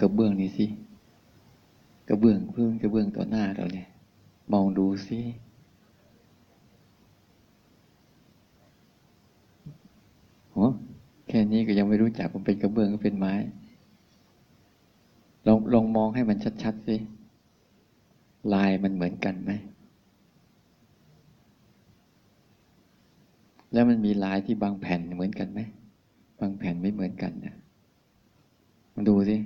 กระเบื้องนี่สิ กระเบื้องพื้นกระเบื้องต่อหน้าเราเนี่ย มองดูสิโหแค่นี้ก็ยังไม่รู้จักมันเป็นกระเบื้องก็เป็นไม้ ลองลองมองให้มันชัดๆสิ ลายมันเหมือนกันไหม แล้วมันมีลายที่บางแผ่นเหมือนกันไหม บางแผ่นไม่เหมือนกันนะมาดูสิ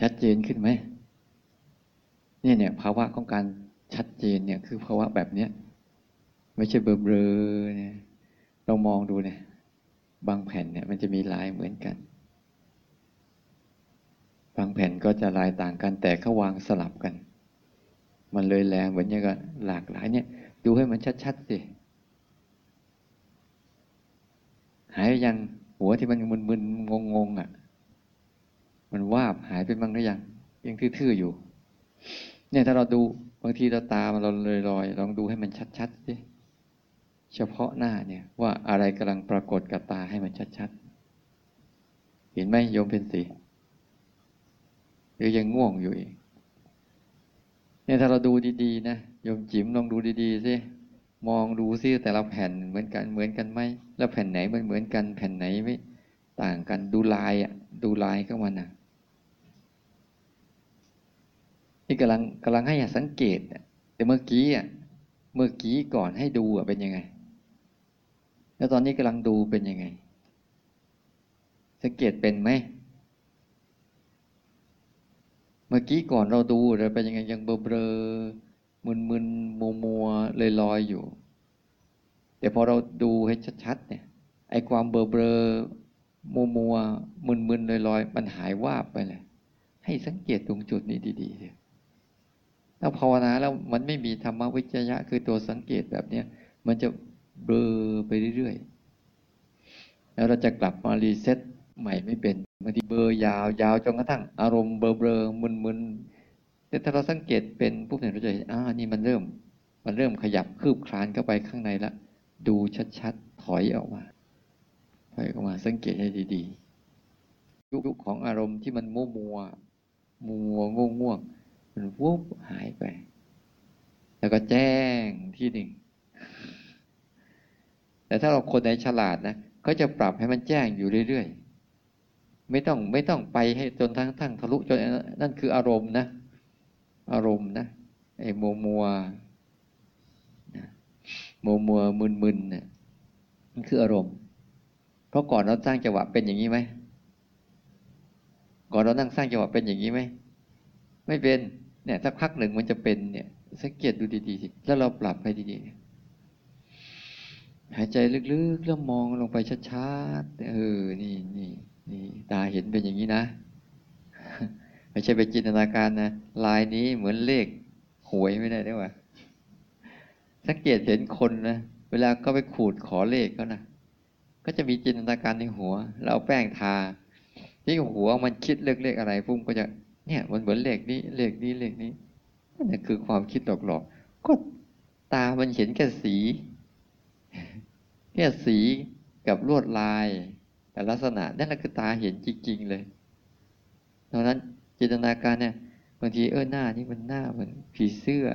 ชัดเจนขึ้นไหมเนี่ยเนี่ยภาวะของการชัดเจนเนี่ยคือภาวะแบบเนี้ยไม่ใช่เบลอๆเนี่ยเรามองดูเนี่ย บางแผ่นเนี่ย มันจะมีลายเหมือนกัน บางแผ่นก็จะลายต่างกัน แต่เขาวางสลับกัน มันเลยแรงเหมือนอย่างก็หลากหลายเนี่ย ดูให้มันชัดๆสิหายยังหัวที่มันมึนๆงงๆอะ มันวาบหายไปบ้างหรือยัง ยังทื่อๆอยู่ เนี่ยถ้าเราดูบางทีเราตามันเราเลอยๆลองดูให้มันชัดๆสิเฉพาะหน้าเนี่ยว่าอะไรกำลังปรากฏกับตาให้มันชัดๆ เห็นไหมโยมเป็นสีหรือยังง่วงอยู่อีกเนี่ยถ้าเราดูดีๆนะโยมจิ๋มลองดูดีๆสิมองดูซิแต่ละแผ่นเหมือนกันเหมือนกันไหมแล้วแผ่นไหนมันเหมือนกัน แผ่นไหนไม่ต่างกันดูลายอะดูลายของมันอะ นี่กำลังกำลังให้สังเกตแต่เมื่อกี้อะเมื่อกี้ก่อนให้ดูอะเป็นยังไง แล้วตอนนี้กำลังดูเป็นยังไง สังเกตเป็นไหมเมื่อกี้ก่อนเราดูเราเป็นยังไงยังเบลอเบลมึนมึนมัวมัวลอยลอยอยู่ แต่พอเราดูให้ชัดๆเนี่ยไอ้ความเบลอเบลมัวมัวมึนมึนลอยลอยมันหายวาบไปเลยให้สังเกตตรงจุดนี้ดีๆเลย ถ้าภาวนาแล้วมันไม่มีธรรมวิจยะ คือตัวสังเกตแบบเนี้ยมันจะเบลอไปเรื่อยๆ แล้วเราจะกลับมา reset ใหม่ไม่เป็นบางทีเบลอยาวยาวจนกระทั่ง อารมณ์เบลอเบลอมึนมึนแต่ถ้าเราสังเกตเป็นปุ๊บเนี่ยเราจะเห็นอ่านี่มันเริ่ม มันเริ่มขยับคืบคลานเข้าไปข้างในละดูชัดๆถอยออกมาถอยออกมาสังเกตให้ดีๆยุคของอารมณ์ที่มันมัวมัวมัวง่วงง่วง มันวุบหายไป แล้วก็แจ้งที่หนึ่ง แต่ถ้าเราคนไหนฉลาดนะเขาจะปรับให้มันแจ้งอยู่เรื่อยๆ ไม่ต้องไม่ต้องไปให้จนทั้งทั้งทะลุจนนั่นคืออารมณ์นะ อารมณ์นะไอ้มัวมัวมัวมัวมึนมึนเนี่ยมันคืออารมณ์ เพราะก่อนเราสร้างจังหวะเป็นอย่างนี้ไหมก่อนเรานั่งสร้างจังหวะเป็นอย่างนี้ไหม ไม่เป็น เนี่ยสักพักหนึ่งมันจะเป็นเนี่ยสังเกตดูดีๆสิแล้วเราปรับให้ดีๆหายใจลึกๆแล้วมองลงไปชัดๆเออนี่นี่นี่ตาเห็นเป็นอย่างนี้นะ ไม่ใช่ไปจินตนาการนะลายนี้เหมือนเลขหวยไม่ได้ได้วยว่าสังเกตเห็นคนนะเวลาก็ไปขูดขอเลขก็นะก็จะมีจินตนาการในหัวแล้วเอาแป้งทาที่หัวมันคิดเลขเลขอะไรพุ่มก็จะ เนี่ยมันเหมือนเลขนี้เลขนี้เลขนี้นั่นคือความคิดหลอกๆก็ตามันเห็นแค่สี แค่สีกับลวดลาย แต่ลักษณะนั่นแหละคือตาเห็นจริง ๆ เลยดังนั้นจินตนาการเนี่ยบางทีเออหน้านี่มันหน้าเหมือนผีเสื้อ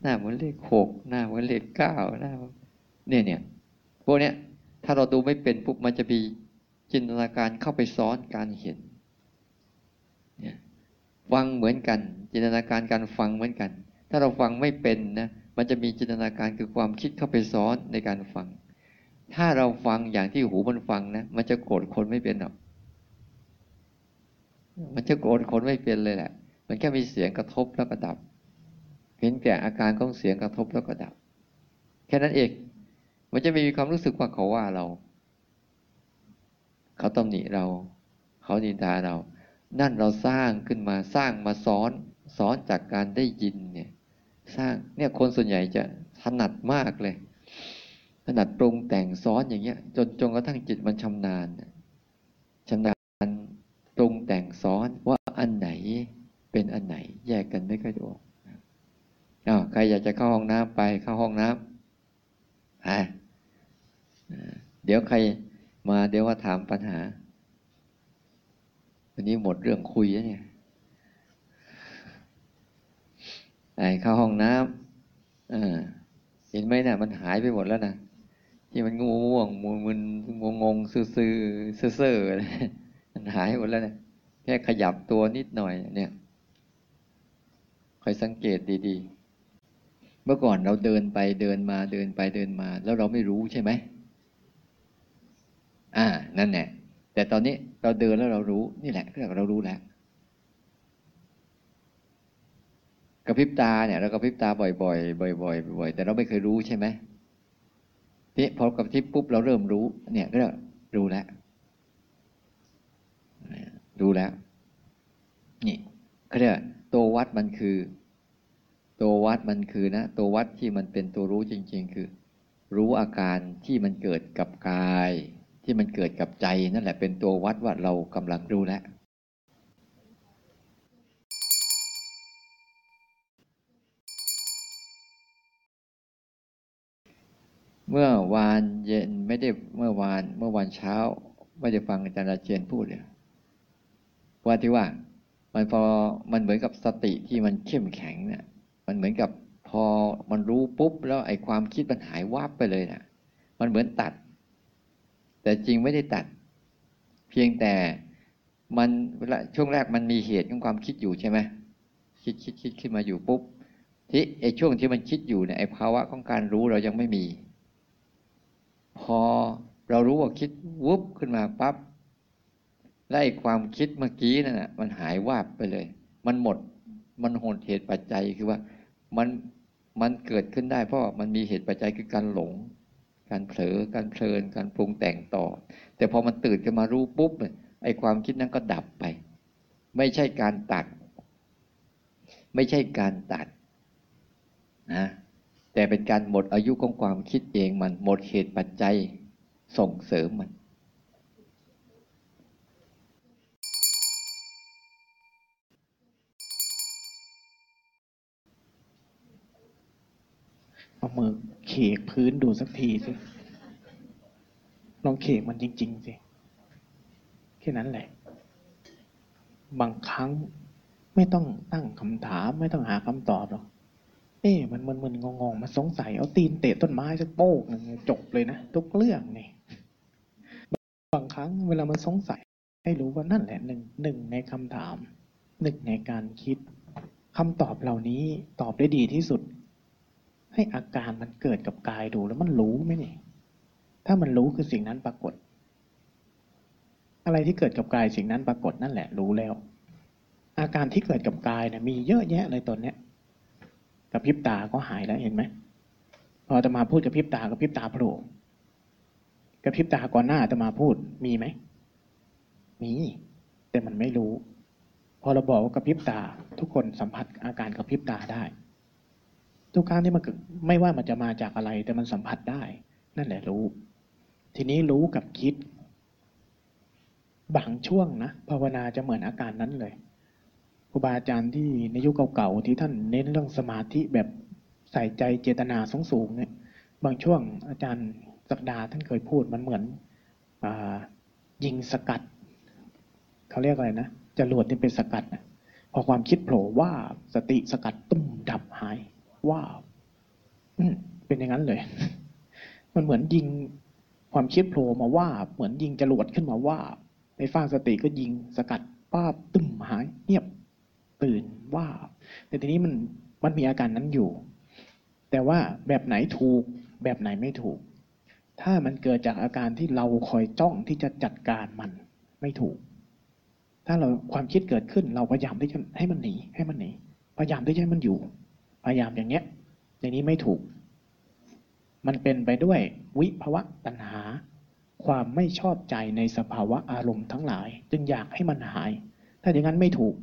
หน้าเหมือนเลขหกหน้าเหมือนเลขเก้าหน้าเนี่ยเนี่ยพวกเนี้ยถ้าเราดูไม่เป็นปุ๊บมันจะมีจินตนาการเข้าไปซ้อนการเห็น ฟังเหมือนกัน จินตนาการการฟังเหมือนกัน ถ้าเราฟังไม่เป็นนะมันจะมีจินตนาการคือความคิดเข้าไปซ้อนในการฟัง ถ้าเราฟังอย่างที่หูมันฟังนะมันจะโกรธคนไม่เป็นหรอกมันจะโกรธคนไม่เป็นเลยแหละ มันแค่มีเสียงกระทบแล้วก็ดับ เห็นแต่อาการของเสียงกระทบแล้วก็ดับ แค่นั้นเอง มันจะมีความรู้สึกว่าเขาว่าเรา เขาตำหนิเรา เขานินทาเรา นั่นเราสร้างขึ้นมาสร้างมาซ้อนซ้อนจากการได้ยินเนี่ย สร้างเนี่ยคนส่วนใหญ่จะถนัดมากเลยถนัดปรุงแต่งซ้อนอย่างเงี้ย จนจนกระทั่งจิตมันชำนาญชำนาญปรุงแต่งซ้อนว่าอันไหนเป็นอันไหน แยกกันไม่ค่อยออกอ้าวใครอยากจะเข้าห้องน้ำไปเข้าห้องน้ำอ่าเดี๋ยวใครมาเดี๋ยวว่าถามปัญหา วันนี้หมดเรื่องคุยแล้วเนี่ยไอ้เข้าห้องน้ำเออเห็นไหมนะ่ะ มันหายไปหมดแล้วนะที่มันงูม่วงมูมึนงงงซื่อซื่อเซ่อมันหายหมดแล้วนะแค่ขยับตัวนิดหน่อย เนี่ยคอยสังเกตดีๆ เมื่อก่อนเราเดินไปเดินมาเดินไปเดินมา แล้วเราไม่รู้ใช่ไหมอ่า นั่นแหละแต่ตอนนี้ เราเดินแล้วเรารู้นี่แหละเรียกเรารู้แล้วกระพริบตาเนี่ยเรากระพริบตาบ่อยๆบ่อยๆบ่อยๆแต่เราไม่เคยรู้ใช่ไหมนี่พอกระพริบปุ๊บเราเริ่มรู้ เนี่ยก็รู้แล้วรู้แล้ว นี่เขาเรียกตัววัดมันคือ ตัววัดมันคือนะตัววัดที่มันเป็นตัวรู้จริง ๆ คือ รู้อาการที่มันเกิดกับกาย ที่มันเกิดกับใจนั่นแหละเป็นตัววัดว่าเรากำลังรู้แล้วเมื่อวานเย็นไม่ได้เมื่อวานเมื่อวานเช้า ไม่ได้ฟังอาจารย์ราเจนพูดเลยว่าที่ว่ามันพอมันเหมือนกับสติที่มันเข้มแข็งเนี่ยมันเหมือนกับพอมันรู้ปุ๊บแล้วไอ้ความคิดมันหายวับไปเลยน่ะ มันเหมือนตัด แต่จริงไม่ได้ตัด เพียงแต่มันเวลาช่วงแรกมันมีเหตุของความคิดอยู่ใช่ไหมคิดคิดคิดขึ้นมาอยู่ปุ๊บที่ไอ้ช่วงที่มันคิดอยู่เนี่ยไอ้ภาวะของการรู้เรายังไม่มี พอเรารู้ว่าคิดวุบขึ้นมาปับ๊บไล่ความคิดเมื่อกี้นั่นแหะมันหายวาบไปเลย มันหมดมันหดเหตุปัจจัยคือว่ามันมันเกิดขึ้นได้เพราะมันมีเหตุปัจจัยคือการหลง การเผลอการเพลินการปรุงแต่งต่อ แต่พอมันตื่นขึ้นมารู้ปุ๊บไอ้ความคิดนั้นก็ดับไป ไม่ใช่การตัด ไม่ใช่การตัดนะแต่เป็นการหมดอายุของความคิดเองมันหมดเหตุปัจจัยส่งเสริมมันเอามือ ขกพื้นดูสักทีสิ ลองเขกมันจริง ๆ สิ แค่นั้นแหละ บางครั้งไม่ต้องตั้งคำถาม ไม่ต้องหาคำตอบหรอก เอ๊ะมันมันมันงงงมาสงสัย เอาตีนเตะต้นไม้สักโป๊กจบเลยนะ ทุกเรื่องนี่ บางครั้งเวลามันสงสัย ให้รู้ว่านั่นแหละหนึ่งหนึ่งในคำถามหนึ่งในการคิดคำตอบเหล่านี้ตอบได้ดีที่สุด ให้อาการมันเกิดกับกายดูแล้วมันรู้ไหมนี่ ถ้ามันรู้คือสิ่งนั้นปรากฏ อะไรที่เกิดกับกายสิ่งนั้นปรากฏนั่นแหละรู้แล้ว อาการที่เกิดกับกายเนี่ยมีเยอะแยะเลยตอนเนี้ยกระพริบตาก็หายแล้วเห็นไหมพอจะมาพูดกระพริบตากระพริบตาโผล่กระพริบตาก่อนหน้าจะมาพูดมีไหมมีแต่มันไม่รู้ พอเราบอกว่ากระพริบตาทุกคนสัมผัสอาการกระพริบตาได้ ทุกครั้งที่มันไม่ว่ามันจะมาจากอะไร แต่มันสัมผัสได้ นั่นแหละรู้ ทีนี้รู้กับคิด บางช่วงนะภาวนาจะเหมือนอาการนั้นเลยครูบาอาจารย์ที่ในยุคเก่าๆที่ท่านเน้นเรื่องสมาธิแบบใส่ใจเจตนาสูงสูงเนี่ย บางช่วงอาจารย์สักดาท่านเคยพูดมันเหมือนอยิงสกัดเขาเรียกอะไรนะจรวดที่เป็นสกัดนะพอความคิดโผล่ว่าสติสกัดตุ้มดับหาย ว่าอืเป็นอย่างนั้นเลย มันเหมือนยิงความคิดโผล่มาว่าเหมือนยิงจรวดขึ้นมาว่าในฟางสติก็ยิงสกัดป้าตึมหายเงียบตื่นว่าแต่ทีนี้มันมันมีอาการนั้นอยู่ แต่ว่าแบบไหนถูกแบบไหนไม่ถูก ถ้ามันเกิดจากอาการที่เราคอยจ้องที่จะจัดการมันไม่ถูก ถ้าเราความคิดเกิดขึ้นเราพยายามที่จะให้มันหนีให้มันหนีพยายามที่จะให้มันอยู่ พยายามอย่างเงี้ยอย่างนี้ไม่ถูก มันเป็นไปด้วยวิภวะตัณหา ความไม่ชอบใจในสภาวะอารมณ์ทั้งหลาย จึงอยากให้มันหาย ถ้าอย่างนั้นไม่ถูก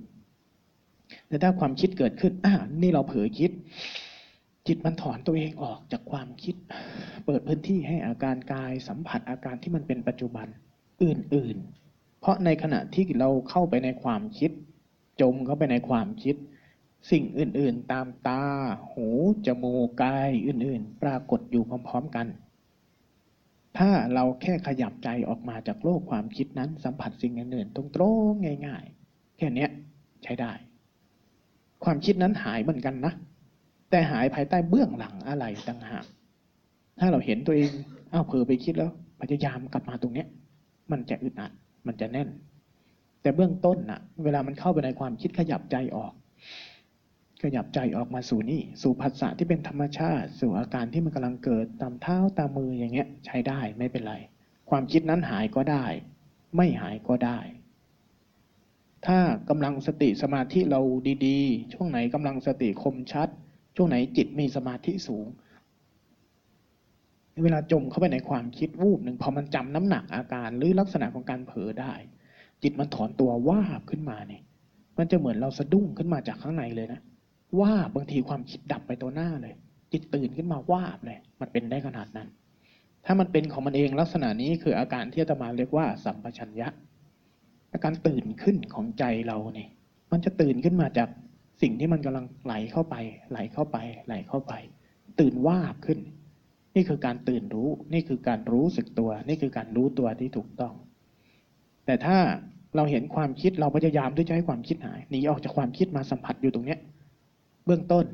แต่ถ้าความคิดเกิดขึ้นอ่านี่เราเผลอคิด จิตมันถอนตัวเองออกจากความคิด เปิดพื้นที่ให้อาการกายสัมผัสอาการที่มันเป็นปัจจุบันอื่น ๆ เพราะในขณะที่เราเข้าไปในความคิด จมเข้าไปในความคิด สิ่งอื่นๆตามตา หู จมูก กายอื่นๆ ปรากฏอยู่พร้อมๆกัน ถ้าเราแค่ขยับใจออกมาจากโลกความคิดนั้น สัมผัสสิ่งอื่นๆ ตรงๆ ง่ายๆ แค่นี้ใช้ได้ ความคิดนั้นหายเหมือนกันนะ แต่หายภายใต้เบื้องหลังอะไรต่างหาก ถ้าเราเห็นตัวเอง อ้าวเผลอไปคิดแล้ว พยายามกลับมาตรงเนี้ย มันจะอึดอัด มันจะแน่น แต่เบื้องต้นน่ะ เวลามันเข้าไปในความคิดขยับใจออก ขยับใจออกมาสู่นี่ สู่ภาษาที่เป็นธรรมชาติ สู่อาการที่มันกำลังเกิดตามเท้าตามมืออย่างเงี้ย ใช้ได้ไม่เป็นไร ความคิดนั้นหายก็ได้ ไม่หายก็ได้ ถ้ากำลังสติสมาธิเราดีๆ ช่วงไหนกำลังสติคมชัด ช่วงไหนจิตมีสมาธิสูง เวลาจมเข้าไปในความคิดวูบหนึ่งพอมันจำน้ำหนักอาการหรือลักษณะของการเผลอได้ จิตมันถอนตัวว่าบขึ้นมาเนี่ยมันจะเหมือนเราสะดุ้งขึ้นมาจากข้างในเลยนะ ว่าบางทีความคิดดับไปตัวหน้าเลย จิตตื่นขึ้นมาว่าบเลย มันเป็นได้ขนาดนั้น ถ้ามันเป็นของมันเองลักษณะนี้คืออาการที่อาตมาเรียกว่า สัมปชัญญะอาการตื่นขึ้นของใจเราเนี่ยมันจะตื่นขึ้นมาจากสิ่งที่มันกำลังไหลเข้าไป ไหลเข้าไป ไหลเข้าไป ตื่นว่าบขึ้น นี่คือการตื่นรู้ นี่คือการรู้สึกตัว นี่คือการรู้ตัวที่ถูกต้อง แต่ถ้าเราเห็นความคิดเราพยายามที่จะให้ความคิดหายหนีออกจากความคิดมาสัมผัสอยู่ตรงเนี้ย เบื้องต้น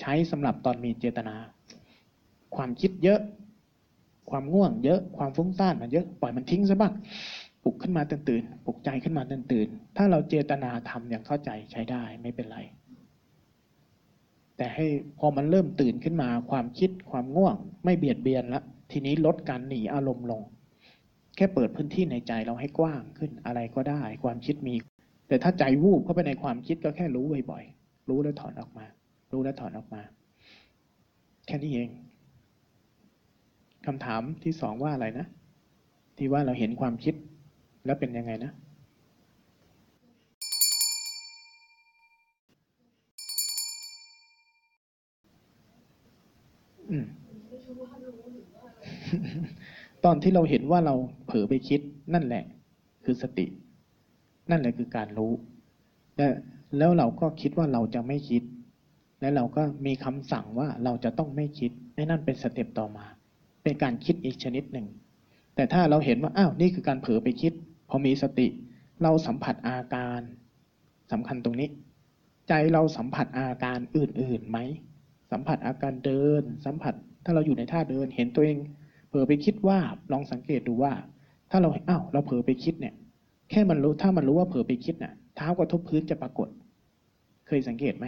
ใช้สำหรับตอนมีเจตนา ความคิดเยอะ ความง่วงเยอะ ความฟุ้งซ่านมันเยอะ ปล่อยมันทิ้งซะบ้าง ปลุกขึ้นมาตื่นตื่น ปลุกใจขึ้นมาตื่นตื่น ถ้าเราเจตนาทำอย่างเข้าใจใช้ได้ไม่เป็นไร แต่ให้พอมันเริ่มตื่นขึ้นมา ความคิดความง่วง ไม่เบียดเบียนละ ทีนี้ลดการหนีอารมณ์ลง แค่เปิดพื้นที่ในใจเราให้กว้างขึ้นอะไรก็ได้ ความคิดมี แต่ถ้าใจวูบเข้าไปในความคิดก็แค่รู้บ่อยๆ รู้แล้วถอนออกมา รู้แล้วถอนออกมา แค่นี้เองคำถามที่สองว่าอะไรนะ ที่ว่าเราเห็นความคิดแล้วเป็นยังไงนะ อืมตอนที่เราเห็นว่าเราเผลอไปคิดนั่นแหละ คือสติ นั่นแหละคือการรู้และ แล้วเราก็คิดว่าเราจะไม่คิด และเราก็มีคำสั่งว่าเราจะต้องไม่คิดนั่นเป็นสเต็ปต่อมา เป็นการคิดอีกชนิดหนึ่ง แต่ถ้าเราเห็นว่าอ้าวนี่คือการเผลอไปคิด พอมีสติ เราสัมผัสอาการสำคัญตรงนี้ ใจเราสัมผัสอาการอื่นๆไหมสัมผัสอาการเดิน สัมผัสถ้าเราอยู่ในท่าเดิน เห็นตัวเองเผลอไปคิดว่าลองสังเกตดูว่า ถ้าเราอ้าวเราเผลอไปคิดเนี่ย แค่มันรู้ถ้ามันรู้ว่าเผลอไปคิดน่ะ เท้ากระทบพื้นจะปรากฏ เคยสังเกตไหม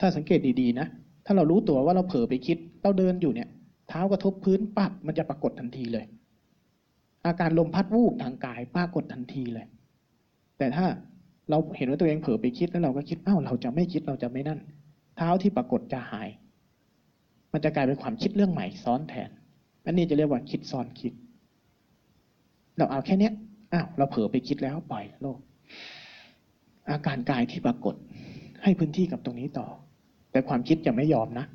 ถ้าสังเกตดีๆนะ ถ้าเรารู้ตัวว่าเราเผลอไปคิด เราเดินอยู่เนี่ย เท้ากระทบพื้นปั๊บมันจะปรากฏทันทีเลย อาการลมพัดวูบทางกายปรากฏทันทีเลย แต่ถ้าเราเห็นว่าตัวเองเผลอไปคิดแล้วเราก็คิดอ้าวเราจะไม่คิดเราจะไม่นั่น เท้าที่ปรากฏจะหาย มันจะกลายเป็นความคิดเรื่องใหม่ซ้อนแทนอันนี้จะเรียกว่าคิดซ้อนคิด เราเอาแค่เนี้ยอ้าวเราเผลอไปคิดแล้วปล่อยโลก อาการกายที่ปรากฏ ให้พื้นที่กับตรงนี้ต่อ แต่ความคิดจะไม่ยอมนะ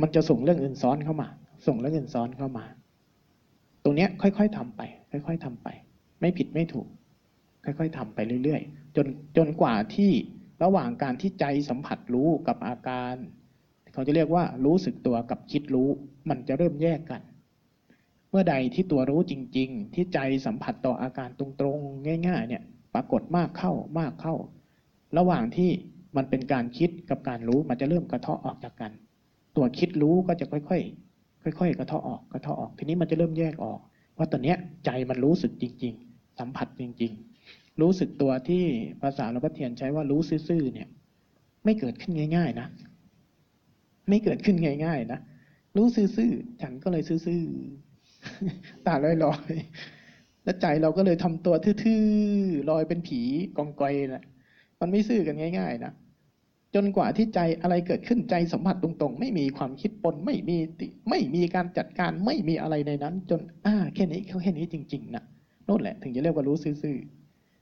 มันจะส่งเรื่องอื่นซ้อนเข้ามา ส่งเรื่องอื่นซ้อนเข้ามา ตรงเนี้ยค่อย ๆทำไป ค่อย ๆทำไป ไม่ผิดไม่ถูก ค่อย ๆทำไปเรื่อยๆ จนจนกว่าที่ระหว่างการที่ใจสัมผัสรู้กับอาการ เขาจะเรียกว่ารู้สึกตัวกับคิดรู้ มันจะเริ่มแยกกัน เมื่อใดที่ตัวรู้จริง ๆ ที่ใจสัมผัสต่ออาการตรงๆ ง่าย ๆ เนี่ย ปรากฏมากเข้ามากเข้า ระหว่างที่ มันเป็นการคิดกับการรู้มันจะเริ่มกระเทาะออกจากกัน ตัวคิดรู้ก็จะค่อยๆ ค่อย ๆ กระเทาะออกกระเทาะออก ทีนี้มันจะเริ่มแยกออก ว่าตอนเนี้ยใจมันรู้สึกจริง ๆ สัมผัสจริง ๆ รู้สึกตัวที่ภาษาเราก็เทียนใช้ว่ารู้ซื่อๆเนี่ย ไม่เกิดขึ้นง่าย ๆ นะ ไม่เกิดขึ้นง่าย ๆ นะรู้ซื่อๆฉันก็เลยซื่อๆตาลอยๆแล้วใจเราก็เลยทำตัวทื่อๆลอยเป็นผีกองกอยนะมันไม่ซื่อกันง่าย ๆ นะ จนกว่าที่ใจอะไรเกิดขึ้นใจสัมผัสตรงๆ ไม่มีความคิดปนไม่มีติไม่มีการจัดการไม่มีอะไรในนั้น จนอ่าแค่นี้แค่นี้จริงๆนะนั่นแหละถึงจะเรียกว่ารู้ซื่อ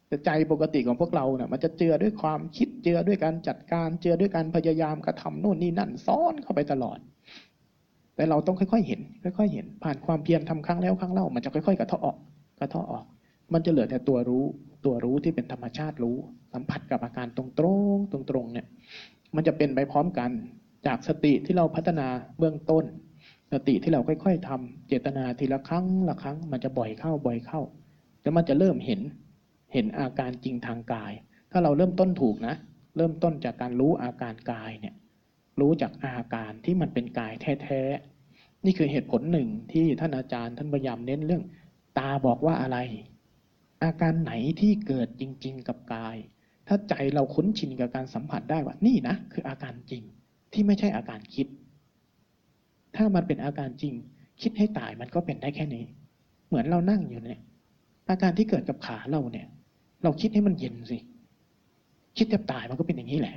แต่ใจปกติของพวกเราเนี่ยมันจะเจือด้วยความคิดเจือด้วยการจัดการเจือด้วยการพยายามกระทำโน่นนี่นั่นซ้อนเข้าไปตลอด แต่เราต้องค่อยๆเห็น ค่อยๆเห็น ผ่านความเพียรทำครั้งแล้วครั้งเล่ามันจะค่อยๆ กระเทาะออก กระเทาะออก มันจะเหลือแต่ตัวรู้ ตัวรู้ที่เป็นธรรมชาติรู้ สัมผัสกับอาการตรงๆตรงๆเนี่ยมันจะเป็นไปพร้อมกันจากสติที่เราพัฒนาเบื้องต้น สติที่เราค่อย ๆทำเจตนาทีละครั้งละครั้ง มันจะบ่อยเข้าบ่อยเข้าแล้วมันจะเริ่มเห็นเห็นอาการจริงทางกาย ถ้าเราเริ่มต้นถูกนะ เริ่มต้นจากการรู้อาการกายเนี่ยรู้จากอาการที่มันเป็นกายแท้ๆนี่คือเหตุผลหนึ่งที่ท่านอาจารย์ท่านพยายามเน้นเรื่อง ตาบอกว่าอะไร อาการไหนที่เกิดจริง ๆ กับกาย ถ้าใจเราคุ้นชินกับการสัมผัสได้ว่านี่นะคืออาการจริงที่ไม่ใช่อาการคิด ถ้ามันเป็นอาการจริง คิดให้ตายมันก็เป็นได้แค่นี้ เหมือนเรานั่งอยู่เนี่ย อาการที่เกิดกับขาเราเนี่ย เราคิดให้มันเย็นสิ คิดจะตายมันก็เป็นอย่างนี้แหละ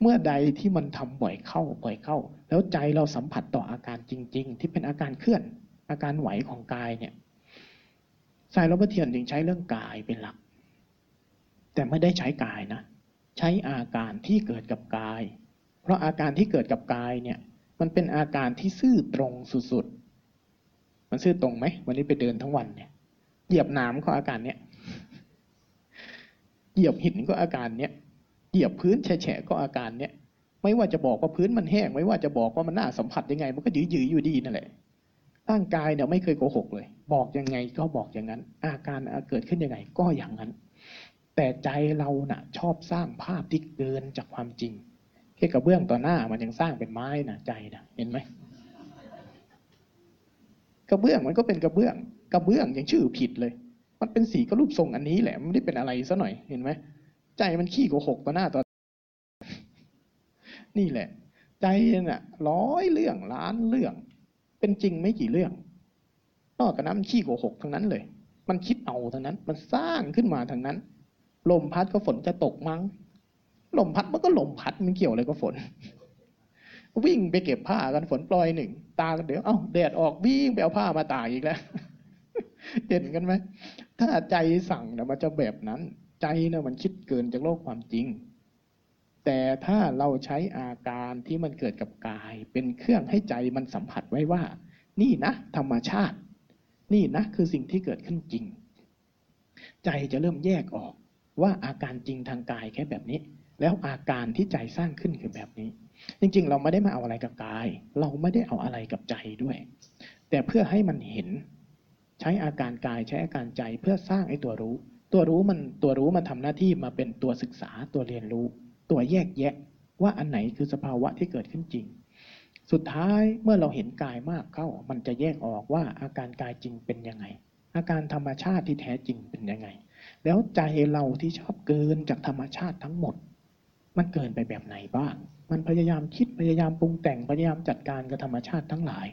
เมื่อใดที่มันทำบ่อยเข้าบ่อยเข้า แล้วใจเราสัมผัสต่ออาการจริง ๆ ที่เป็นอาการเคลื่อน อาการไหวของกายเนี่ยสายรบเทียนจึงใช้เรื่องกายเป็นหลัก แต่ไม่ได้ใช้กายนะ ใช้อาการที่เกิดกับกาย เพราะอาการที่เกิดกับกายเนี่ย มันเป็นอาการที่ซื่อตรงสุดๆ มันซื่อตรงไหมวันนี้ไปเดินทั้งวันเนี่ย เหยียบน้ำก็อาการเนี้ยเหยียบหินก็อาการเนี้ยเหยียบพื้นแฉะก็อาการเนี้ยไม่ว่าจะบอกว่าพื้นมันแห้ง ไม่ว่าจะบอกว่ามันน่าสัมผัสยังไง มันก็ยืยๆอยู่ดีนั่นแหละร่างกายเนี่ยไม่เคยโกหกเลย บอกยังไงก็บอกอย่างนั้น อาการเกิดขึ้นยังไง ก็อย่างนั้น แต่ใจเราน่ะ ชอบสร้างภาพที่เกินจากความจริงแค่กระเบื้องต่อหน้ามันยังสร้างเป็นไม้นะใจนะเห็นไหมกระเบื้องมันก็เป็นกระเบื้อง กระเบื้องยังชื่อผิดเลย มันเป็นสีก็รูปทรงอันนี้แหละมันไม่ได้เป็นอะไรซะหน่อยเห็นไหมใจมันขี้โกหกต่อหน้าต่อนี่แหละ ใจน่ะร้อยเรื่องล้านเรื่อง เป็นจริงไม่กี่เรื่อง นอกจากนั้นมันขี้โกหกทั้งนั้นเลย มันคิดเอาทั้งนั้น มันสร้างขึ้นมาทั้งนั้น ลมพัดก็ฝนจะตกมั้ง ลมพัดมันก็ลมพัดมันเกี่ยวอะไรกับฝน วิ่งไปเก็บผ้ากันฝนปล่อยหนึ่ง ตากันเดี๋ยว เอ้าแดดออกวิ่งไปเอาผ้ามาตากอีกแล้ว เห็นกันไหม ถ้าใจสั่งเนี่ยมันจะแบบนั้น ใจเนี่ยมันคิดเกินจากโลกความจริง แต่ถ้าเราใช้อาการที่มันเกิดกับกาย เป็นเครื่องให้ใจมันสัมผัสไว้ว่า นี่นะธรรมชาติ นี่นะคือสิ่งที่เกิดขึ้นจริง ใจจะเริ่มแยกออก ว่าอาการจริงทางกายแค่แบบนี้ แล้วอาการที่ใจสร้างขึ้นคือแบบนี้ จริง ๆ เราไม่ได้มาเอาอะไรกับกาย เราไม่ได้เอาอะไรกับใจด้วย แต่เพื่อให้มันเห็น ใช้อาการกายใช้อาการใจเพื่อสร้างไอ้ตัวรู้ ตัวรู้มันตัวรู้มันทำหน้าที่มาเป็นตัวศึกษาตัวเรียนรู้ ตัวแยกแยะว่าอันไหนคือสภาวะที่เกิดขึ้นจริง สุดท้ายเมื่อเราเห็นกายมากเข้า มันจะแยกออกว่าอาการกายจริงเป็นยังไง อาการธรรมชาติที่แท้จริงเป็นยังไง แล้วใจเราที่ชอบเกินจากธรรมชาติทั้งหมด มันเกินไปแบบไหนบ้าง มันพยายามคิดพยายามปรุงแต่งพยายามจัดการกับธรรมชาติทั้งหลาย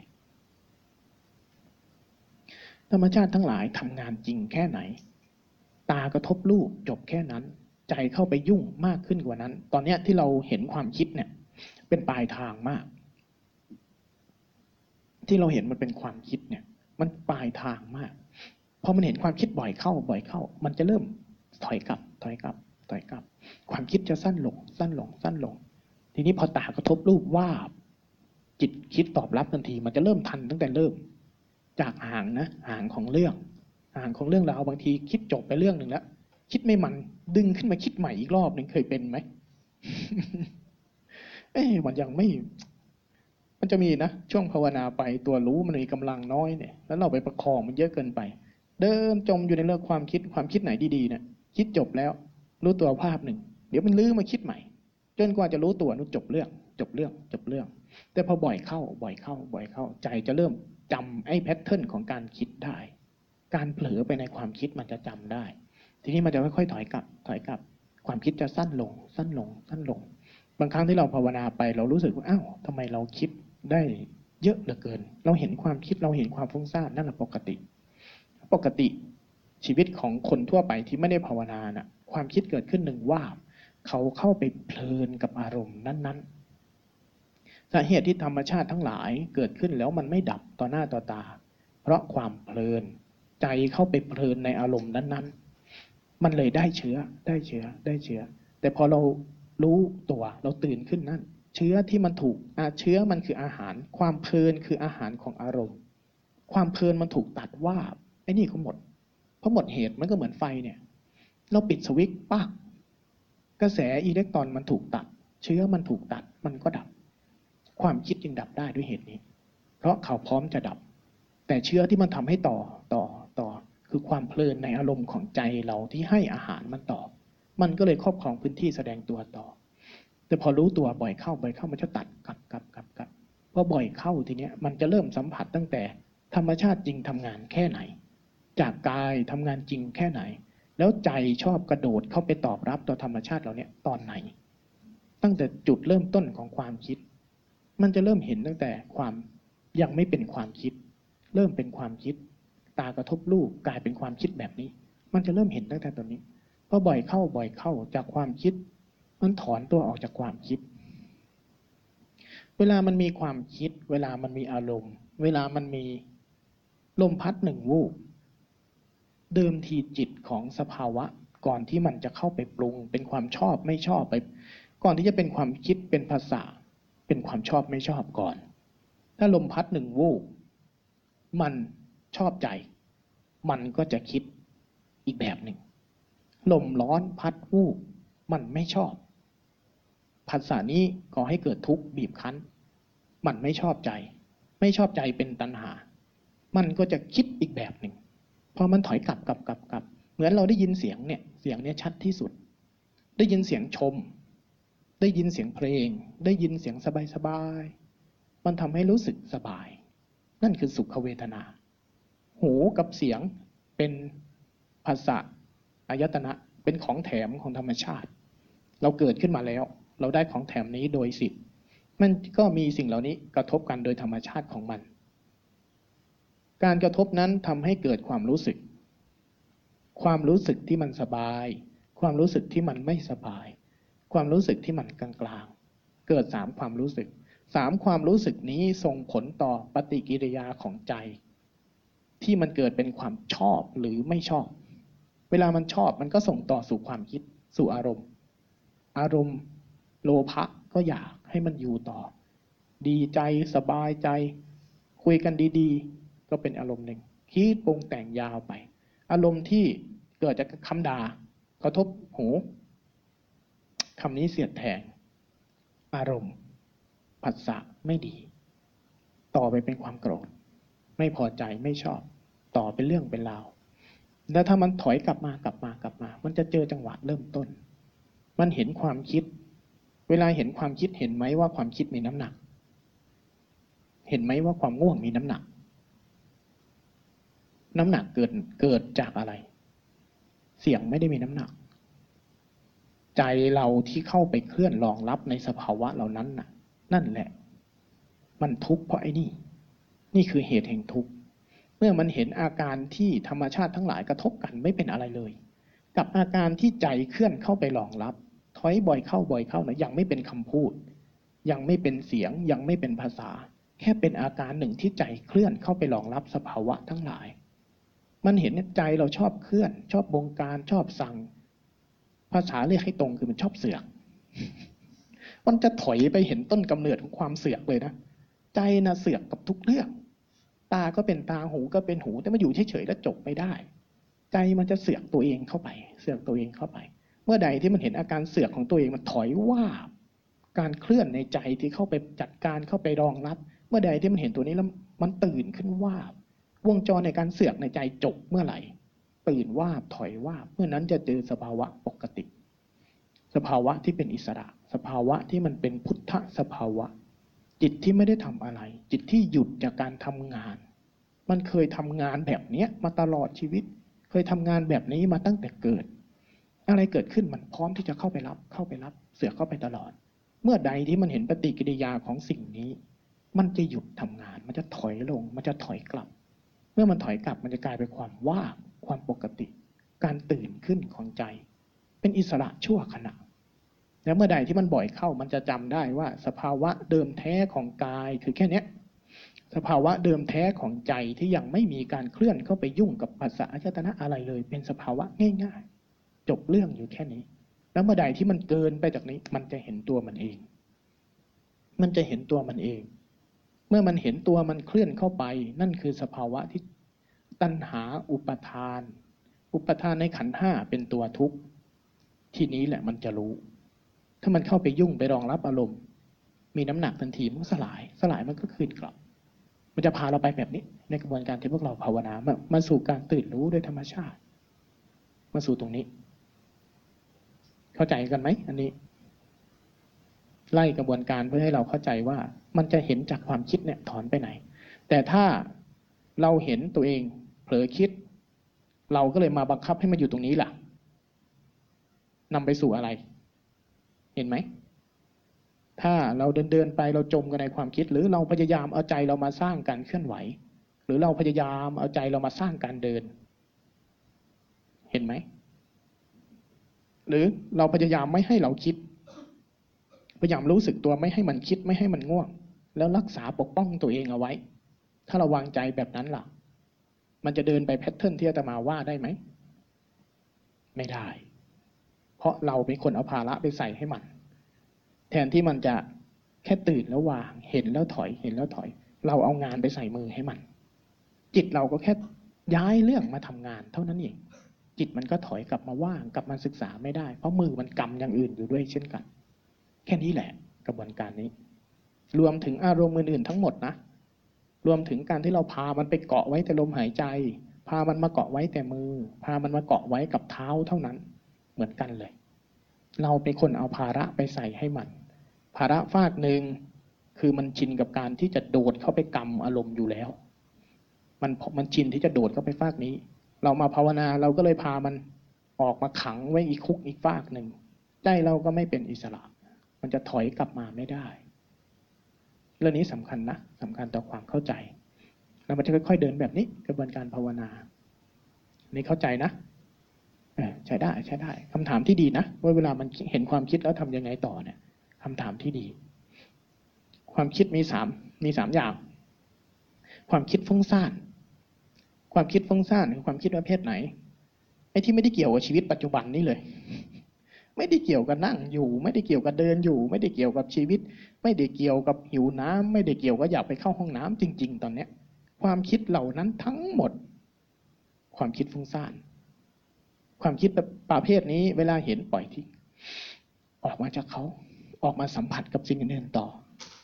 ธรรมชาติทั้งหลายทำงานจริงแค่ไหน ตากระทบรูปจบแค่นั้น ใจเข้าไปยุ่งมากขึ้นกว่านั้น ตอนนี้ที่เราเห็นความคิดเนี่ย เป็นปลายทางมาก ที่เราเห็นมันเป็นความคิดเนี่ย มันปลายทางมาก พอมันเห็นความคิดบ่อยเข้าบ่อยเข้า มันจะเริ่มถอยกลับ ถอยกลับ ถอยกลับ ความคิดจะสั้นลง สั้นลง สั้นลง ทีนี้พอตากระทบรูปว่าจิตคิดตอบรับทันที มันจะเริ่มทันตั้งแต่เริ่ม จากห่างนะห่างของเรื่องห่างของเรื่องราวบางทีคิดจบไปเรื่องหนึ่งแล้วคิดไม่มันดึงขึ้นมาคิดใหม่อีกรอบหนึ่งเคยเป็นไหมเอ้มันยังไม่ มันจะมีนะช่วงภาวนาไปตัวรู้มันมีกำลังน้อยเนี่ย แล้วเราไปประคองมันเยอะเกินไป เดินจมอยู่ในเรื่องความคิดความคิดไหนดีๆเนี่ยคิดจบแล้ว รู้ตัวภาพหนึ่ง เดี๋ยวมันลื้อมาคิดใหม่ จนกว่าจะรู้ตัวนู้จบเรื่อง จบเรื่องจบเรื่อง แต่พอบ่อยเข้าบ่อยเข้า บ่อยเข้า ใจจะเริ่มจำไอ้แพทเทิร์นของการคิดได้ การเผลอไปในความคิดมันจะจำได้ ทีนี้มันจะค่อยๆถอยกลับ ถอยกลับ ความคิดจะสั้นลง สั้นลง สั้นลง บางครั้งที่เราภาวนาไปเรารู้สึกว่าอ้าวทำไมเราคิดได้เยอะเหลือเกิน เราเห็นความคิดเราเห็นความฟุ้งซ่านนั่นแหละปกติ ปกติชีวิตของคนทั่วไปที่ไม่ได้ภาวนาน่ะความคิดเกิดขึ้นหนึ่งว่าเขาเข้าไปเพลินกับอารมณ์นั้นๆ สาเหตุที่ธรรมชาติทั้งหลายเกิดขึ้นแล้วมันไม่ดับต่อหน้าต่อตา เพราะความเพลินใจเข้าไปเพลินในอารมณ์นั้นๆ มันเลยได้เชื้อได้เชื้อได้เชื้อ แต่พอเรารู้ตัวเราตื่นขึ้นนั่น เชื้อที่มันถูกเชื้อมันคืออาหาร ความเพลินคืออาหารของอารมณ์ ความเพลินมันถูกตัดว่า อ้นี่ก็หมดพอหมดเหตุมันก็เหมือนไฟเนี่ย เราปิดสวิตช์ปั๊กกระแสอิเล็กตรอนมันถูกตัด เชื้อมันถูกตัดมันก็ดับ ความคิดจึงดับได้ด้วยเหตุนี้ เพราะเขาพร้อมจะดับ แต่เชื้อที่มันทำให้ต่อต่อต่อ คือความเพลินในอารมณ์ของใจเราที่ให้อาหารมันต่อ มันก็เลยครอบครองพื้นที่แสดงตัวต่อ แต่พอรู้ตัวบ่อยเข้าบ่อยเข้ามันจะตัดกลับกลับกลับกลับพอบ่อยเข้าทีเนี้ยมันจะเริ่มสัมผัสตั้งแต่ธรรมชาติจริงทำงานแค่ไหน จากกายทำงานจริงแค่ไหน แล้วใจชอบกระโดดเข้าไปตอบรับต่อธรรมชาติเราเนี่ยตอนไหน ตั้งแต่จุดเริ่มต้นของความคิด มันจะเริ่มเห็นตั้งแต่ความยังไม่เป็นความคิด เริ่มเป็นความคิด ตากระทบรูปกลายเป็นความคิดแบบนี้ มันจะเริ่มเห็นตั้งแต่ตอนนี้พอบ่อยเข้าบ่อยเข้าจากความคิด มันถอนตัวออกจากความคิด เวลามันมีความคิด เวลามันมีอารมณ์ เวลามันมีลมพัดหนึ่งวูบ เดิมทีจิตของสภาวะ ก่อนที่มันจะเข้าไปปรุง เป็นความชอบไม่ชอบไป ก่อนที่จะเป็นความคิดเป็นภาษา เป็นความชอบไม่ชอบก่อน ถ้าลมพัดหนึ่งวูบมันชอบใจ มันก็จะคิดอีกแบบหนึ่งลมร้อนพัดวูบมันไม่ชอบภาษานี้ก่อให้เกิดทุกข์บีบคั้น มันไม่ชอบใจ ไม่ชอบใจเป็นตัณหา มันก็จะคิดอีกแบบหนึ่ง พอมันถอยกลับกลับกลับกลับเหมือนเราได้ยินเสียงเนี่ยเสียงเนี้ยชัดที่สุด ได้ยินเสียงชม ได้ยินเสียงเพลง ได้ยินเสียงสบายสบายมันทำให้รู้สึกสบาย นั่นคือสุขเวทนา หูกับเสียงเป็นภาษาอายตนะเป็นของแถมของธรรมชาติ เราเกิดขึ้นมาแล้ว เราได้ของแถมนี้โดยสิทธิ์มันก็มีสิ่งเหล่านี้กระทบกันโดยธรรมชาติของมัน การกระทบนั้นทำให้เกิดความรู้สึก ความรู้สึกที่มันสบาย ความรู้สึกที่มันไม่สบาย ความรู้สึกที่มันกลางๆ เกิดสามความรู้สึกสามความรู้สึกนี้ส่งผลต่อปฏิกิริยาของใจ ที่มันเกิดเป็นความชอบหรือไม่ชอบ เวลามันชอบมันก็ส่งต่อสู่ความคิดสู่อารมณ์ อารมณ์โลภะก็อยากให้มันอยู่ต่อ ดีใจสบายใจ คุยกันดีๆ ก็เป็นอารมณ์หนึ่งคิดปรุงแต่งยาวไป อารมณ์ที่เกิดจากคำด่ากระทบหูคำนี้เสียดแทง อารมณ์ผัสสะไม่ดี ต่อไปเป็นความโกรธ ไม่พอใจไม่ชอบ ต่อเป็นเรื่องเป็นราวแล้วถ้ามันถอยกลับมากลับมากลับมา มันจะเจอจังหวะเริ่มต้น มันเห็นความคิด เวลาเห็นความคิดเห็นไหมว่าความคิดมีน้ำหนัก เห็นไหมว่าความง่วงมีน้ำหนัก น้ำหนักเกิดเกิดจากอะไร เสียงไม่ได้มีน้ำหนัก ใจเราที่เข้าไปเคลื่อนรองรับในสภาวะเหล่านั้นน่ะ นั่นแหละ มันทุกข์เพราะไอ้นี่ นี่คือเหตุแห่งทุกข์เมื่อมันเห็นอาการที่ธรรมชาติทั้งหลายกระทบกันไม่เป็นอะไรเลย กับอาการที่ใจเคลื่อนเข้าไปรองรับถอยบ่อยเข้าบ่อยเข้านะยังไม่เป็นคำพูด ยังไม่เป็นเสียงยังไม่เป็นภาษา แค่เป็นอาการหนึ่งที่ใจเคลื่อนเข้าไปรองรับสภาวะทั้งหลาย มันเห็นใจเราชอบเคลื่อน ชอบบงการชอบสั่ง ภาษาเรียกให้ตรงคือมันชอบเสือก มันจะถอยไปเห็นต้นกำเนิดของความเสือกเลยนะ ใจนะเสือกกับทุกเรื่อง ตาก็เป็นตาหูก็เป็นหู แต่มาอยู่เฉยๆแล้วจบไม่ได้ ใจมันจะเสือกตัวเองเข้าไป เสือกตัวเองเข้าไป เมื่อใดที่มันเห็นอาการเสือกของตัวเองมันถอยว่าบการเคลื่อนในใจที่เข้าไปจัดการเข้าไปรองรับ เมื่อใดที่มันเห็นตัวนี้แล้วมันตื่นขึ้นว่าบ วงจรในการเสือกในใจจบเมื่อไหร่ตื่นว่าบถอยว่าเมื่อนั้นจะเจอสภาวะปกติ สภาวะที่เป็นอิสระ สภาวะที่มันเป็นพุทธสภาวะ จิตที่ไม่ได้ทำอะไร จิตที่หยุดจากการทำงาน มันเคยทำงานแบบเนี้ยมาตลอดชีวิต เคยทำงานแบบนี้มาตั้งแต่เกิด อะไรเกิดขึ้นมันพร้อมที่จะเข้าไปรับ เข้าไปรับ เสือกเข้าไปตลอด เมื่อใดที่มันเห็นปฏิกิริยาของสิ่งนี้ มันจะหยุดทำงาน มันจะถอยลง มันจะถอยกลับ มื่อมันถอยกลับมันจะกลายเป็นความว่างความปกติ การตื่นขึ้นของใจ เป็นอิสระชั่วขณะแล้วเมื่อใดที่มันบ่อยเข้ามันจะจำได้ว่า สภาวะเดิมแท้ของกายคือแค่เนี้ยสภาวะเดิมแท้ของใจที่ยังไม่มีการเคลื่อนเข้าไปยุ่งกับภาษาอายตนะอะไรเลย เป็นสภาวะง่ายๆ จบเรื่องอยู่แค่นี้ แล้วเมื่อใดที่มันเกินไปจากนี้ มันจะเห็นตัวมันเอง มันจะเห็นตัวมันเอง เมื่อมันเห็นตัวมันเคลื่อนเข้าไป นั่นคือสภาวะที่ตัณหาอุปทาน อุปทานในขันห้าเป็นตัวทุกข์ ที่นี้แหละมันจะรู้ ถ้ามันเข้าไปยุ่งไปรองรับอารมณ์ มีน้ำหนักทันทีมันก็สลาย สลายมันก็คืนกลับ มันจะพาเราไปแบบนี้ ในกระบวนการที่พวกเราภาวนามามาสู่การตื่นรู้โดยธรรมชาติ มาสู่ตรงนี้ เข้าใจกันไหมอันนี้ ไล่กระบวนการเพื่อให้เราเข้าใจว่ามันจะเห็นจากความคิดเนี่ยถอนไปไหน แต่ถ้าเราเห็นตัวเองเผลอคิด เราก็เลยมาบังคับให้มันอยู่ตรงนี้ล่ะนำไปสู่อะไร เห็นไหม ถ้าเราเดินเดินไปเราจมกันในความคิด หรือเราพยายามเอาใจเรามาสร้างการเคลื่อนไหว หรือเราพยายามเอาใจเรามาสร้างการเดิน เห็นไหม หรือเราพยายามไม่ให้เราคิด พยายามรู้สึกตัวไม่ให้มันคิดไม่ให้มันง่วง แล้วรักษาปกป้องตัวเองเอาไว้ ถ้าเราวางใจแบบนั้นล่ะ มันจะเดินไปแพทเทิร์นที่อาตมาว่าได้ไหม ไม่ได้ เพราะเราเป็นคนเอาภาระไปใส่ให้มัน แทนที่มันจะแค่ตื่นแล้ววาง เห็นแล้วถอยเห็นแล้วถอย เราเอางานไปใส่มือให้มัน จิตเราก็แค่ย้ายเรื่องมาทำงาน เท่านั้นเองจิตมันก็ถอยกลับมาว่างกลับมาศึกษาไม่ได้ เพราะมือมันกำอย่างอื่นอยู่ด้วยเช่นกัน แค่นี้แหละกระบวนการนี้ รวมถึงอารมณ์อื่นๆทั้งหมดนะ รวมถึงการที่เราพามันไปเกาะไว้แต่ลมหายใจ พามันมาเกาะไว้แต่มือ พามันมาเกาะไว้กับเท้าเท่านั้น เหมือนกันเลย เราเป็นคนเอาภาระไปใส่ให้มัน ภาระฟากหนึ่งคือมันชินกับการที่จะโดดเข้าไปกำอารมณ์อยู่แล้ว มันมันชินที่จะโดดเข้าไปฟากนี้ เรามาภาวนาเราก็เลยพามันออกมาขังไว้อีกคุกอีกฟากหนึ่งใจเราก็ไม่เป็นอิสระ มันจะถอยกลับมาไม่ได้ เรื่องนี้สำคัญนะสำคัญต่อความเข้าใจ แล้วมันจะค่อยๆเดินแบบนี้กระบวนการภาวนา นี่เข้าใจนะใช้ได้ใช้ได้คำถามที่ดีนะว่าเวลามันเห็นความคิดแล้วทำยังไงต่อเนี่ยคำถามที่ดี ความคิดมีสามมีสามอย่าง ความคิดฟุ้งซ่านความคิดฟุ้งซ่านคือความคิดประเภทไหนไอ้ที่ไม่ได้เกี่ยวกับชีวิตปัจจุบันนี่เลย ไม่ได้เกี่ยวกับนั่งอยู่ ไม่ได้เกี่ยวกับเดินอยู่ ไม่ได้เกี่ยวกับชีวิต ไม่ได้เกี่ยวกับหิวน้ำไม่ได้เกี่ยวกับอยากไปเข้าห้องน้ำจริง ๆ ตอนเนี้ย ความคิดเหล่านั้นทั้งหมด ความคิดฟุ้งซ่านความคิดประเภทนี้เวลาเห็นปล่อยทิ้งออกมาจากเขาออกมาสัมผัสกับสิ่งอื่นต่อ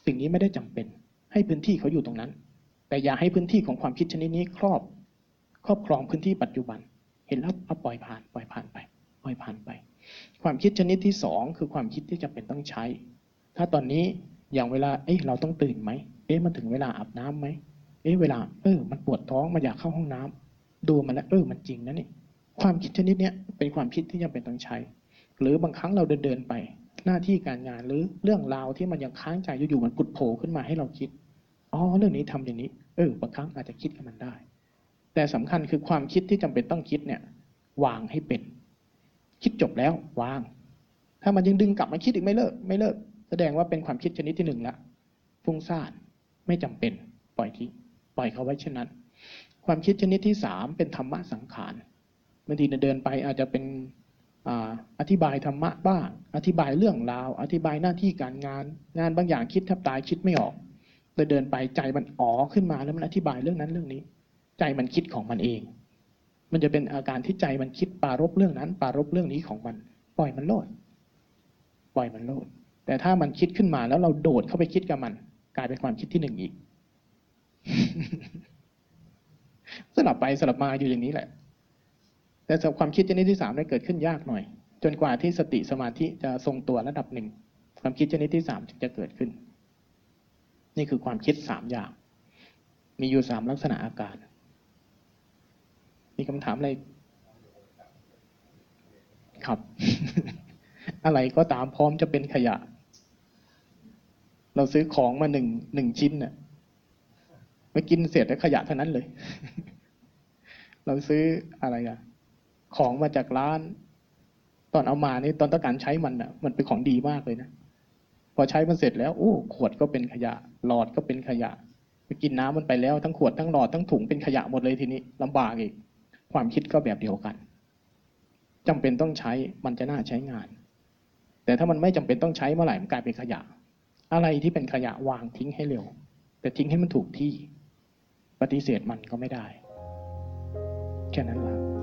สิ่งนี้ไม่ได้จำเป็น ให้พื้นที่เขาอยู่ตรงนั้น แต่อย่าให้พื้นที่ของความคิดชนิดนี้ครอบ ครอบครองพื้นที่ปัจจุบัน เห็นแล้วเอาปล่อยผ่าน ปล่อยผ่านไป ปล่อยผ่านไป ความคิดชนิดที่สองคือความคิดที่จำเป็นต้องใช้ ถ้าตอนนี้อย่างเวลาเอ๊ะเราต้องตื่นไหมเอ๊ะมันถึงเวลาอาบน้ำไหมเอ๊ะเวลา เออ มันปวดท้องมันอยากเข้าห้องน้ำดูมันแล้วเออมันจริงนะนี่ความคิดชนิดเนี้ยเป็นความคิดที่จำเป็นต้องใช้ หรือบางครั้งเราเดินเดินไป หน้าที่การงานหรือเรื่องราวที่มันยังค้างใจอยู่ๆมันกุดโผล่ขึ้นมาให้เราคิดอ๋อเรื่องนี้ทำอย่างนี้ เออบางครั้งอาจจะคิดกับมันได้ แต่สำคัญคือความคิดที่จำเป็นต้องคิดเนี่ย วางให้เป็น คิดจบแล้ววาง ถ้ามันยังดึงกลับมาคิดอีกไม่เลิก ไม่เลิก แสดงว่าเป็นความคิดชนิดที่หนึ่งละฟุ้งซ่านไม่จำเป็น ปล่อยทิ้งปล่อยเขาไว้เช่นนั้น ความคิดชนิดที่สามเป็นธรรมะสังขารบางทีเดินไปอาจจะเป็นอาอธิบายธรรมะบ้าง อธิบายเรื่องราว อธิบายหน้าที่การงาน งานบางอย่างคิดแทบตายคิดไม่ออกเลยเดินไปใจมันอ๋อขึ้นมาแล้วมันอธิบายเรื่องนั้นเรื่องนี้ ใจมันคิดของมันเอง มันจะเป็นอาการที่ใจมันคิดปารบเรื่องนั้น ปารบเรื่องนี้ของมัน ปล่อยมันโลด ปล่อยมันโลด แต่ถ้ามันคิดขึ้นมาแล้วเราโดดเข้าไปคิดกับมัน กลายเป็นความคิดที่หนึ่งอีก สลับไปสลับมาอยู่อย่างนี้แหละ แต่สำหรับความคิดชนิดที่สามเนี่ยเกิดขึ้นยากหน่อย จนกว่าที่สติสมาธิจะทรงตัวระดับหนึ่งความคิดชนิดที่สามถึงจะเกิดขึ้น นี่คือความคิดสามอย่าง มีอยู่สามลักษณะอาการ มีคำถามอะไร ครับ อะไรก็ตามพร้อมจะเป็นขยะ เราซื้อของมาหนึ่งหนึ่งชิ้นน่ะไปกินเสร็จแล้วขยะเท่านั้นเลย เราซื้ออะไรอะของมาจากร้าน ตอนเอามานี่ตอนต้องการใช้มันอะมันเป็นของดีมากเลยนะพอใช้มันเสร็จแล้วโอ้ขวดก็เป็นขยะ หลอดก็เป็นขยะไปกินน้ำมันไปแล้วทั้งขวดทั้งหลอดทั้งถุงเป็นขยะหมดเลยทีนี้ลำบากอีก ความคิดก็แบบเดียวกันจำเป็นต้องใช้มันจะน่าใช้งาน แต่ถ้ามันไม่จำเป็นต้องใช้เมื่อไหร่มันกลายเป็นขยะ อะไรที่เป็นขยะวางทิ้งให้เร็ว แต่ทิ้งให้มันถูกที่ ปฏิเสธมันก็ไม่ได้ แค่นั้นละ